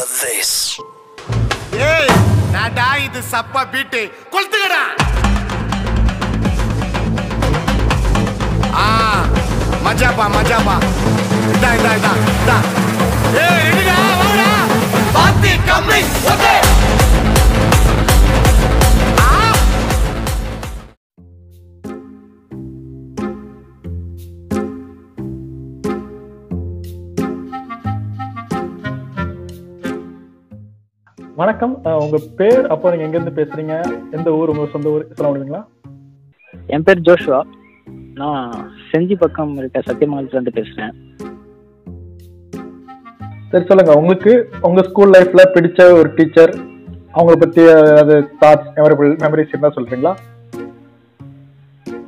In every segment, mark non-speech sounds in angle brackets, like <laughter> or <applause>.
hear this? ஏய் நாடா இது சப்பா பீட்டு. கொளுத்துக்கடா ஆ மஜாப்பா மஜாப்பா. இதா இதா இதா வணக்கம். உங்க பேர் அப்போ நீங்க எங்க இருந்து பேசுறீங்க? எந்த ஊர் உங்க சொந்த ஊர் சொல்ல முடியுங்களா என் பேர் ஜோஷுவா. நான் செஞ்சி பக்கம் இருக்க சத்தியமங்கலத்துலேருந்து பேசுகிறேன் சரி சொல்லுங்க. உங்களுக்கு உங்க ஸ்கூல் லைஃப்ல பிடிச்ச ஒரு டீச்சர் அவங்கள பத்தி அது தாட்ஸ் மெமரபிள் மெமரிஸ் என்ன சொல்றீங்களா?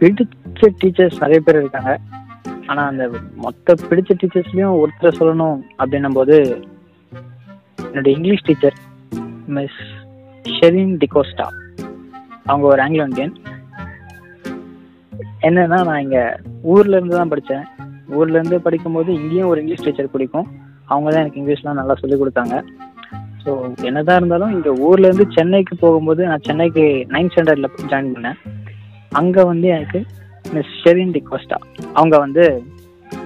பிடிச்ச டீச்சர்ஸ் நிறைய பேர் இருக்காங்க. ஆனால் அந்த மொத்த பிடிச்ச டீச்சர்ஸ்லையும் ஒருத்தரை சொல்லணும் அப்படின்னும் போது என்னோட English teacher miss Sherin D'Costa அவங்க ஒரு ஆங்கிலோ இந்தியன் என்னன்னா நான் இங்கே ஊர்ல இருந்து தான் படித்தேன் ஊர்ல இருந்து படிக்கும்போது இங்கேயும் ஒரு இங்கிலீஷ் டீச்சர் பிடிக்கும். அவங்க தான் எனக்கு இங்கிலீஷ்லாம் நல்லா சொல்லிக் கொடுத்தாங்க. ஸோ என்னதான் இருந்தாலும் இங்கே ஊர்ல இருந்து சென்னைக்கு போகும்போது நான் சென்னைக்கு நைன்த் ஸ்டாண்டர்டில் ஜாயின் பண்ணேன். அங்கே வந்து எனக்கு மிஸ் ஷெரின் டிகோஸ்டா அவங்க வந்து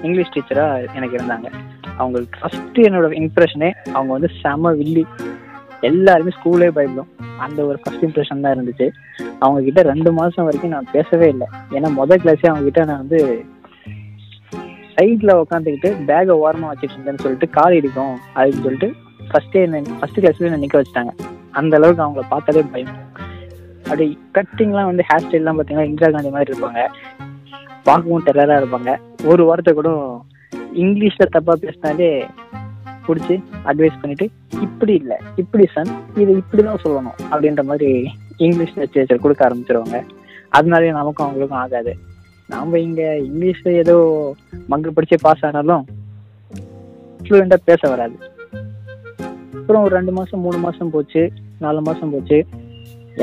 இங்கிலீஷ் டீச்சராக எனக்கு இருந்தாங்க. அவங்களுக்கு ஃபஸ்ட்டு என்னோட இம்ப்ரெஷனே அவங்க வந்து செம வில்லி. எல்லாருமே ஸ்கூலே பயப்படும். அந்த ஒரு ஃபர்ஸ்ட் இம்ப்ரெஷன் தான் இருந்துச்சு. அவங்க கிட்ட ரெண்டு மாதம் வரைக்கும் நான் பேசவே இல்லை. ஏன்னா மொதல் கிளாஸே அவங்க கிட்ட நான் வந்து சைட்ல உட்காந்துக்கிட்டு பேகை ஓரமாக வச்சுட்டு இருந்தேன்னு சொல்லிட்டு கால் இடிக்கும் அப்படின்னு சொல்லிட்டு ஃபர்ஸ்டே என்ன ஃபர்ஸ்ட் கிளாஸ்ல என்ன நிற்க வச்சுட்டாங்க. அந்த அளவுக்கு அவங்கள பார்த்தாலே பயம். அப்படி கட்டிங்லாம் வந்து ஹேர் ஸ்டைல்லாம் பார்த்தீங்கன்னா இந்திரா காந்தி மாதிரி இருப்பாங்க. பார்க்கவும் டெரராக இருப்பாங்க. ஒரு வாரத்தை கூட இங்கிலீஷில் தப்பாக பேசினாலே பிடிச்சி அட்வைஸ் பண்ணிட்டு இப்படி இல்லை இப்படி சன் இது இப்படி தான் சொல்லணும் அப்படின்ற மாதிரி இங்கிலீஷ் லிட்ரேச்சர் கொடுக்க ஆரம்பிச்சிருவாங்க. அதனாலே நமக்கும் அவங்களுக்கும் ஆகாது. நாம் இங்கே இங்கிலீஷில் ஏதோ மங்கு படித்து பாஸ் ஆனாலும் ஃப்ளூயண்டாக பேச வராது. அப்புறம் ஒரு ரெண்டு மாதம் மூணு மாதம் போச்சு நாலு மாதம் போச்சு.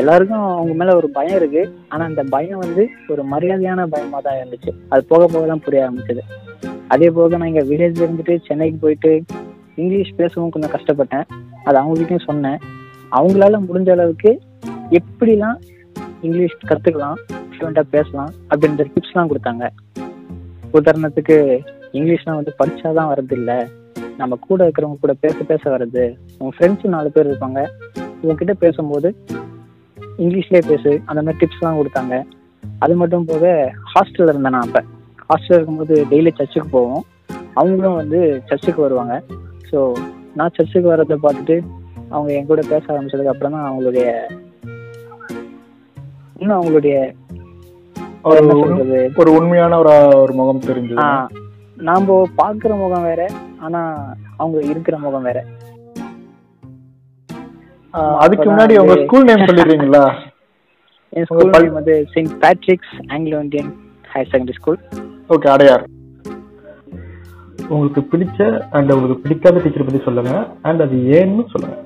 எல்லாருக்கும் அவங்க மேலே ஒரு பயம் இருக்கு. ஆனால் அந்த பயம் வந்து ஒரு மரியாதையான பயமாக தான் இருந்துச்சு. அது போக போக தான் புரிய ஆரம்பிச்சது. அதே போக நான் இங்கே வில்லேஜ்ல இருந்துட்டு சென்னைக்கு போயிட்டு இங்கிலீஷ் பேசவும் கொஞ்சம் கஷ்டப்பட்டேன். அது அவங்ககிட்டயும் சொன்னேன். அவங்களால முடிஞ்ச அளவுக்கு எப்படிலாம் இங்கிலீஷ் கற்றுக்கலாம் ஃப்ளூவெண்ட்டாக பேசலாம் அப்படின்ற டிப்ஸ்லாம் கொடுத்தாங்க. உதாரணத்துக்கு இங்கிலீஷ்லாம் வந்து படிச்சாதான் வரது இல்லை நம்ம கூட இருக்கிறவங்க கூட பேச பேச வர்றது. உங்கள் ஃப்ரெண்ட்ஸும் நாலு பேர் இருப்பாங்க. உங்ககிட்ட பேசும்போது இங்கிலீஷ்லேயே பேசு. அந்த மாதிரி டிப்ஸ்லாம் கொடுத்தாங்க. அது மட்டும் போக ஹாஸ்டலில் இருந்தேன் நான் அப்போ. ஹாஸ்டலில் இருக்கும்போது டெய்லி சர்ச்சுக்கு போவோம். அவங்களும் வந்து சர்ச்சுக்கு வருவாங்க. ஸோ நான் சர்ச்சுக்கு வர்றதை பார்த்துட்டு அவங்க என் கூட பேச ஆரம்பிச்சதுக்கு அப்புறம் தான் அவங்களுடைய இன்னும் அவங்களுடைய ஒரு உண்மையான ஒரு ஒரு முகம் தெரிஞ்சது. நாம பாக்குற முகம் வேற ஆனா அவங்க இருக்கிற முகம் வேற. அதுக்கு முன்னாடி உங்க ஸ்கூல் நேம் சொல்லிடுறீங்களா? என் ஸ்கூல் நேம் வந்து Saint Patrick's Anglo Indian higher secondary school okay Adyar. உங்களுக்கு பிடிச்ச அண்ட் உங்களுக்கு பிடிக்காத டீச்சர் பத்தி சொல்லுங்க. அண்ட் அது ஏன்னு சொல்லுங்க.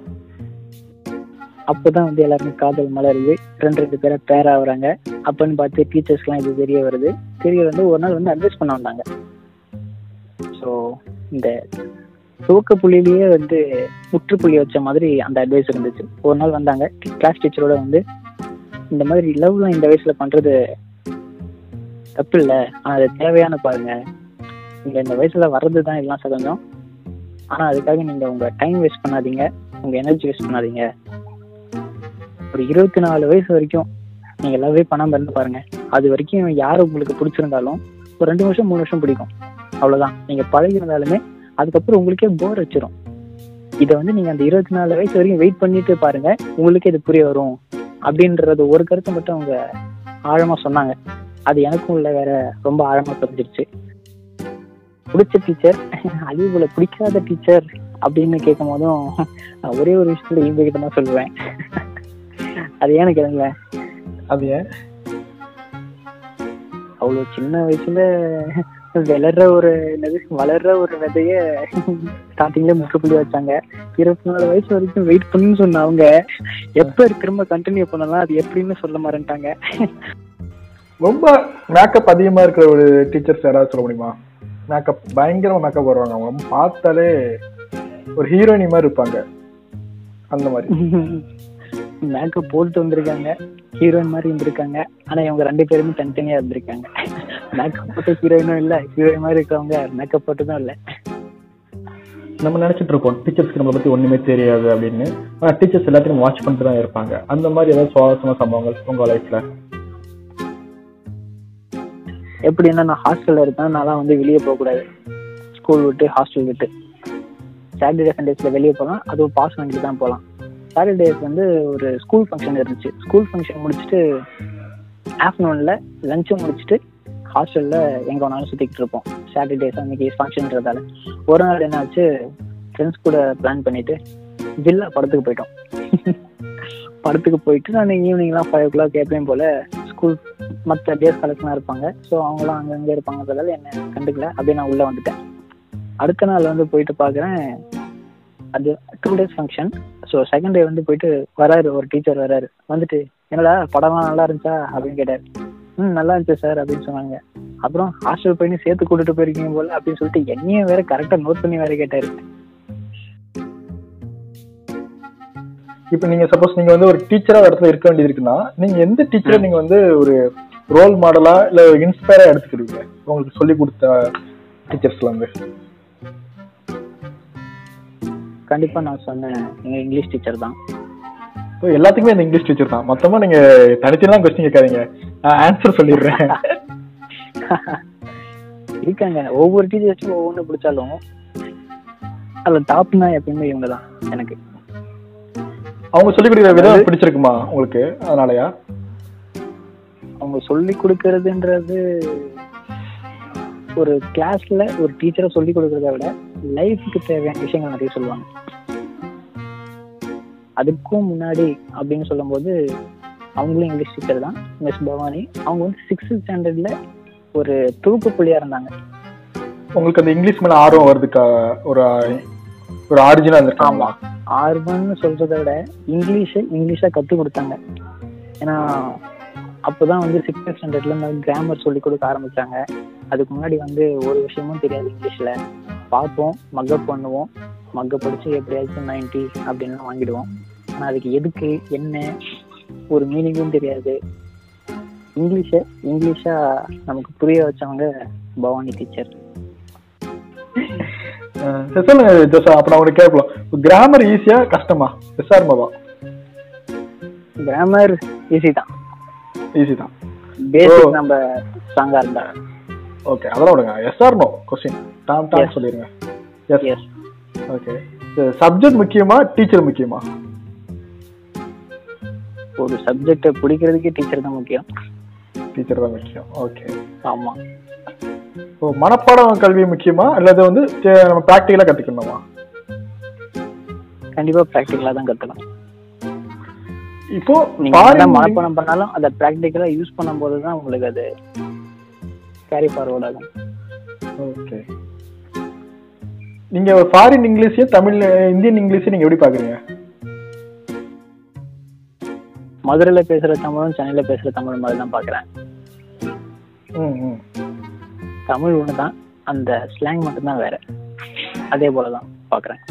அப்போதான் வந்து எல்லாருமே காதல் மலருது. ரெண்டு ரெண்டு பேரை பேர் ஆகுறாங்க. அப்பன்னு பார்த்து டீச்சர்ஸ்லாம் இது தெரிய வருது. தெரிய வந்து ஒரு நாள் வந்து அட்வைஸ் பண்ண வந்தாங்க. ஸோ இந்த துவக்க புள்ளியிலேயே வந்து முற்றுப்புள்ளி வச்ச மாதிரி அந்த அட்வைஸ் இருந்துச்சு. ஒரு நாள் வந்தாங்க. கிளாஸ் டீச்சரோட வந்து இந்த மாதிரி லவ்லாம் இந்த வயசுல பண்றது தப்பு இல்லை ஆனால் அது தேவையான பாருங்க. நீங்க இந்த வயசுல வர்றது தான் எல்லாம் சகஜம். ஆனா அதுக்காக நீங்க உங்க டைம் வேஸ்ட் பண்ணாதீங்க. உங்க எனர்ஜி வேஸ்ட் பண்ணாதீங்க. ஒரு இருபத்தி நாலு வயசு வரைக்கும் நீங்க லவ்வே பண்ணாம இருந்து பாருங்க. அது வரைக்கும் யார் உங்களுக்கு பிடிச்சிருந்தாலும் ஒரு ரெண்டு வருஷம் மூணு வருஷம் பிடிக்கும். அவ்வளவுதான். நீங்க பழகி இருந்தாலுமே அதுக்கப்புறம் உங்களுக்கே போர் வச்சிரும் இதை வந்து நீங்க அந்த இருபத்தி நாலு வயசு வரைக்கும் வெயிட் பண்ணிட்டு பாருங்க. உங்களுக்கே இது புரிய வரும். அப்படின்றது ஒரு கருத்தை மட்டும் அவங்க ஆழமா சொன்னாங்க. அது எனக்கும் உள்ள வேற ரொம்ப ஆழமா தெரிஞ்சிருச்சு. பிடிச்ச டீச்சர் அதே போல பிடிக்காத டீச்சர் அப்படின்னு கேட்கும் போதும் ஒரே ஒரு விஷயத்துல இவங்க கிட்ட தான் சொல்லுவேன். அது ஏன்னு கேளுங்களேன். ஏன் அவ்வளோ சின்ன வயசுல வளர்ற ஒரு என்னது வளர்ற ஒரு விதைய ஸ்டார்டிங்ல முற்றுப்புள்ளி வச்சாங்க. இருபத்தி நாலு வயசு வரைக்கும் வெயிட் பண்ணுன்னு சொன்ன அவங்க எப்ப திரும்ப கண்டினியூ பண்ணலாம் அது எப்படின்னு சொல்ல மாட்டேன்ட்டாங்க. ரொம்ப மேக்கப் அதிகமா இருக்கிற ஒரு டீச்சர்ஸ் யாராவது சொல்ல முடியுமா? மேக்கப் பயங்கரமா மேக்கப் வருவாங்க. அவங்க பார்த்தாலே ஒரு ஹீரோயினி மாதிரி இருப்பாங்க. அந்த மாதிரி. <laughs> மேக்கப் போட்டு வந்திருக்காங்க. ஹீரோயின் மாதிரி இருந்திருக்காங்க. ஆனா இவங்க ரெண்டு பேருமே தனித்தனியா இருந்திருக்காங்க. மேக்கப் போட்டு ஹீரோயினும் இல்ல ஹீரோயின் மாதிரி இருக்கிறவங்க மேக்கப் போட்டதும் இல்ல. நம்ம நினைச்சிட்டு இருப்போம் டீச்சர்ஸ்க்கு நம்மளை பத்தி ஒண்ணுமே தெரியாது அப்படின்னு. ஆனா டீச்சர்ஸ் எல்லாத்தையும் வாட்ச் பண்ணிட்டு தான் இருப்பாங்க. அந்த மாதிரி ஏதாவது சுவாரஸ்யமான சம்பவங்கள் உங்க லைஃப்ல எப்படின்னா நான் ஹாஸ்டல்ல இருக்கேன் நான் வந்து வெளியே போகக்கூடாது. ஸ்கூல் விட்டு ஹாஸ்டல் விட்டு. சாட்டர்டே சண்டேஸ்ல வெளியே போகலாம். அதுவும் பாஸ் வாங்கிட்டு தான் போகலாம். சாட்டர்டேஸ் வந்து ஒரு ஸ்கூல் ஃபங்க்ஷன் இருந்துச்சு. ஸ்கூல் ஃபங்க்ஷன் முடிச்சுட்டு ஆஃப்டர்நூனில் லஞ்சை முடிச்சுட்டு ஹாஸ்டலில் எங்கே வேணாலும் சுற்றிக்கிட்டு இருப்போம். சாட்டர்டேஸ் அன்னைக்கு ஃபங்க்ஷன்றதால ஒரு நாள் என்னாச்சு ஃப்ரெண்ட்ஸ் கூட பிளான் பண்ணிட்டு ஜில்லா படத்துக்கு போயிட்டோம். <laughs> படத்துக்கு போயிட்டு நான் ஈவினிங்லாம் ஃபைவ் ஓ கிளாக் எப்பயும் போல் ஸ்கூல் மற்ற டேஸ் கலெக்ஷனாக இருப்பாங்க. ஸோ அவங்களாம் அங்கங்கே இருப்பாங்கன்றதால என்ன கண்டுக்கல. அப்படியே நான் உள்ளே வந்துட்டேன். அடுத்த நாள் வந்து போயிட்டு பார்க்குறேன். அது two days function so second day வந்து போயிட்டு வராரு ஒரு டீச்சர் வராரு. வந்துட்டு என்னடா படம்லாம் நல்லா இருந்துச்சா? அப்படின்னு கேட்டார். ம் நல்லா இருந்துச்சு சார் அப்படின்னு சொன்னாங்க. அப்புறம் ஹாஸ்டல் போய் சேர்த்து கூட்டிட்டு போயிருக்கீங்க போல அப்படின்னு சொல்லிட்டு என்னையும் வேற கரெக்டாக நோட் பண்ணி வேற கேட்டாரு. இப்போ நீங்க சப்போஸ் நீங்க வந்து ஒரு டீச்சரா இடத்துல இருக்க வேண்டியது இருக்குன்னா நீங்க எந்த டீச்சரை நீங்க வந்து ஒரு ரோல் மாடலா இல்ல ஒரு இன்ஸ்பயரா எடுத்துக்கிறீங்க உங்களுக்கு சொல்லி கொடுத்த டீச்சர்ஸ்ல வந்து கண்டிப்பா நான் சொன்னேன். எங்க இங்கிலீஷ் டீச்சர் தான். இப்போ எல்லாத்துக்குமே இந்த இங்கிலீஷ் டீச்சர் தான். மொத்தமா நீங்க தனித்தனிலாம் கொஸ்டின் கேட்காதீங்க. நான் ஆன்சர் சொல்லிடுறேன். <laughs> இருக்காங்க. ஒவ்வொரு டீச்சர்ஸும் ஒவ்வொன்று பிடிச்சாலும் அதுல டாப்னா எப்பயுமே இவங்க தான் எனக்கு. அவங்க சொல்லி கொடுக்குற விதம் பிடிச்சிருக்குமா உங்களுக்கு? அதனாலயா? அவங்க சொல்லி கொடுக்கறதுன்றது ஒரு கிளாஸ்ல ஒரு டீச்சரை சொல்லி கொடுக்கறத விட லைஃபுக்கு தேவையான விஷயங்கள் நிறைய சொல்லுவாங்க. அதுக்கும் முன்னாடி அப்படின்னு சொல்லும்போது அவங்களும் இங்கிலீஷ் டீச்சர் தான். மிஸ் பவானி. அவங்க வந்து சிக்ஸ்த் ஸ்டாண்டர்ட்ல ஒரு துருப்பு புள்ளியா இருந்தாங்க. உங்களுக்கு அந்த இங்கிலீஷ் மேல ஆர்வம் வருதுக்கா ஒரு ஒரு ஆரிஜினா இருந்திருக்காமா ஆர்வம்னு சொல்றதை விட இங்கிலீஷை இங்கிலீஷா கற்றுக் கொடுத்தாங்க. ஏன்னா அப்போதான் வந்து சிக்ஸ்த் ஸ்டாண்டர்ட்ல இருந்து கிராமர் சொல்லி கொடுக்க ஆரம்பிச்சாங்க. அதுக்கு முன்னாடி வந்து ஒரு விஷயமும் தெரியாது இங்கிலீஷ்ல. பார்ப்போம் மக்கப் பண்ணுவோம். மக்க படிச்சு எப்படியாச்சும் நைன்டி அப்படின்லாம் வாங்கிடுவோம். ஆனால் அதுக்கு எதுக்கு என்ன ஒரு மீனிங்கும் தெரியாது. இங்கிலீஷை இங்கிலீஷா நமக்கு புரிய வச்சவங்க பவானி டீச்சர் சரி சொல்லுங்க ஜோசா அப்ப நான் உங்களுக்கு கேட்கலாம். கிராமர் ஈஸியா கஷ்டமா? எஸ்ஆர்மாவா கிராமர் ஈஸி தான். ஈஸி தான். பேசிக் நம்ம ஸ்ட்ராங்கா இருந்தா. ஓகே அதெல்லாம் விடுங்க. எஸ்ஆர் நோ கொஸ்டின் டாம் டாம் Yes. சொல்லிருங்க. எஸ் எஸ் ஓகே சப்ஜெக்ட் முக்கியமா டீச்சர் முக்கியமா? ஒரு சப்ஜெக்டை பிடிக்கிறதுக்கே டீச்சர் தான் முக்கியம். டீச்சர் தான் முக்கியம். ஓகே ஆமா. ஓ மனப்பாடம் கல்வி முக்கியமா? அல்லது வந்து நம்ம ப்ராக்டிக்கலா கத்துக்கணுமா? கண்டிப்பா ப்ராக்டிக்கலா தான் கத்துக்கணும். இப்போ நீங்க மனப்பாடம் பண்ணாலும் அதை ப்ராக்டிக்கலா யூஸ் பண்ணும்போது தான் உங்களுக்கு அது கேரி ஃபார்வர்ட் ஆகும். ஓகே நீங்க ஃபாரின் இங்கிலீஷையும் தமிழ் இந்தியன் இங்கிலீஷையும் நீங்க எப்படி பாக்குறீங்க மதுரையில பேசுற தமிழும் சென்னையில பேசுற தமிழ் மாதிரி தான் பாக்குறேன் ம் ம். தமிழ் ஒன்று தான் அந்த ஸ்லாங் மட்டும்தான் வேற. அதே போல தான் பாக்குறேன்.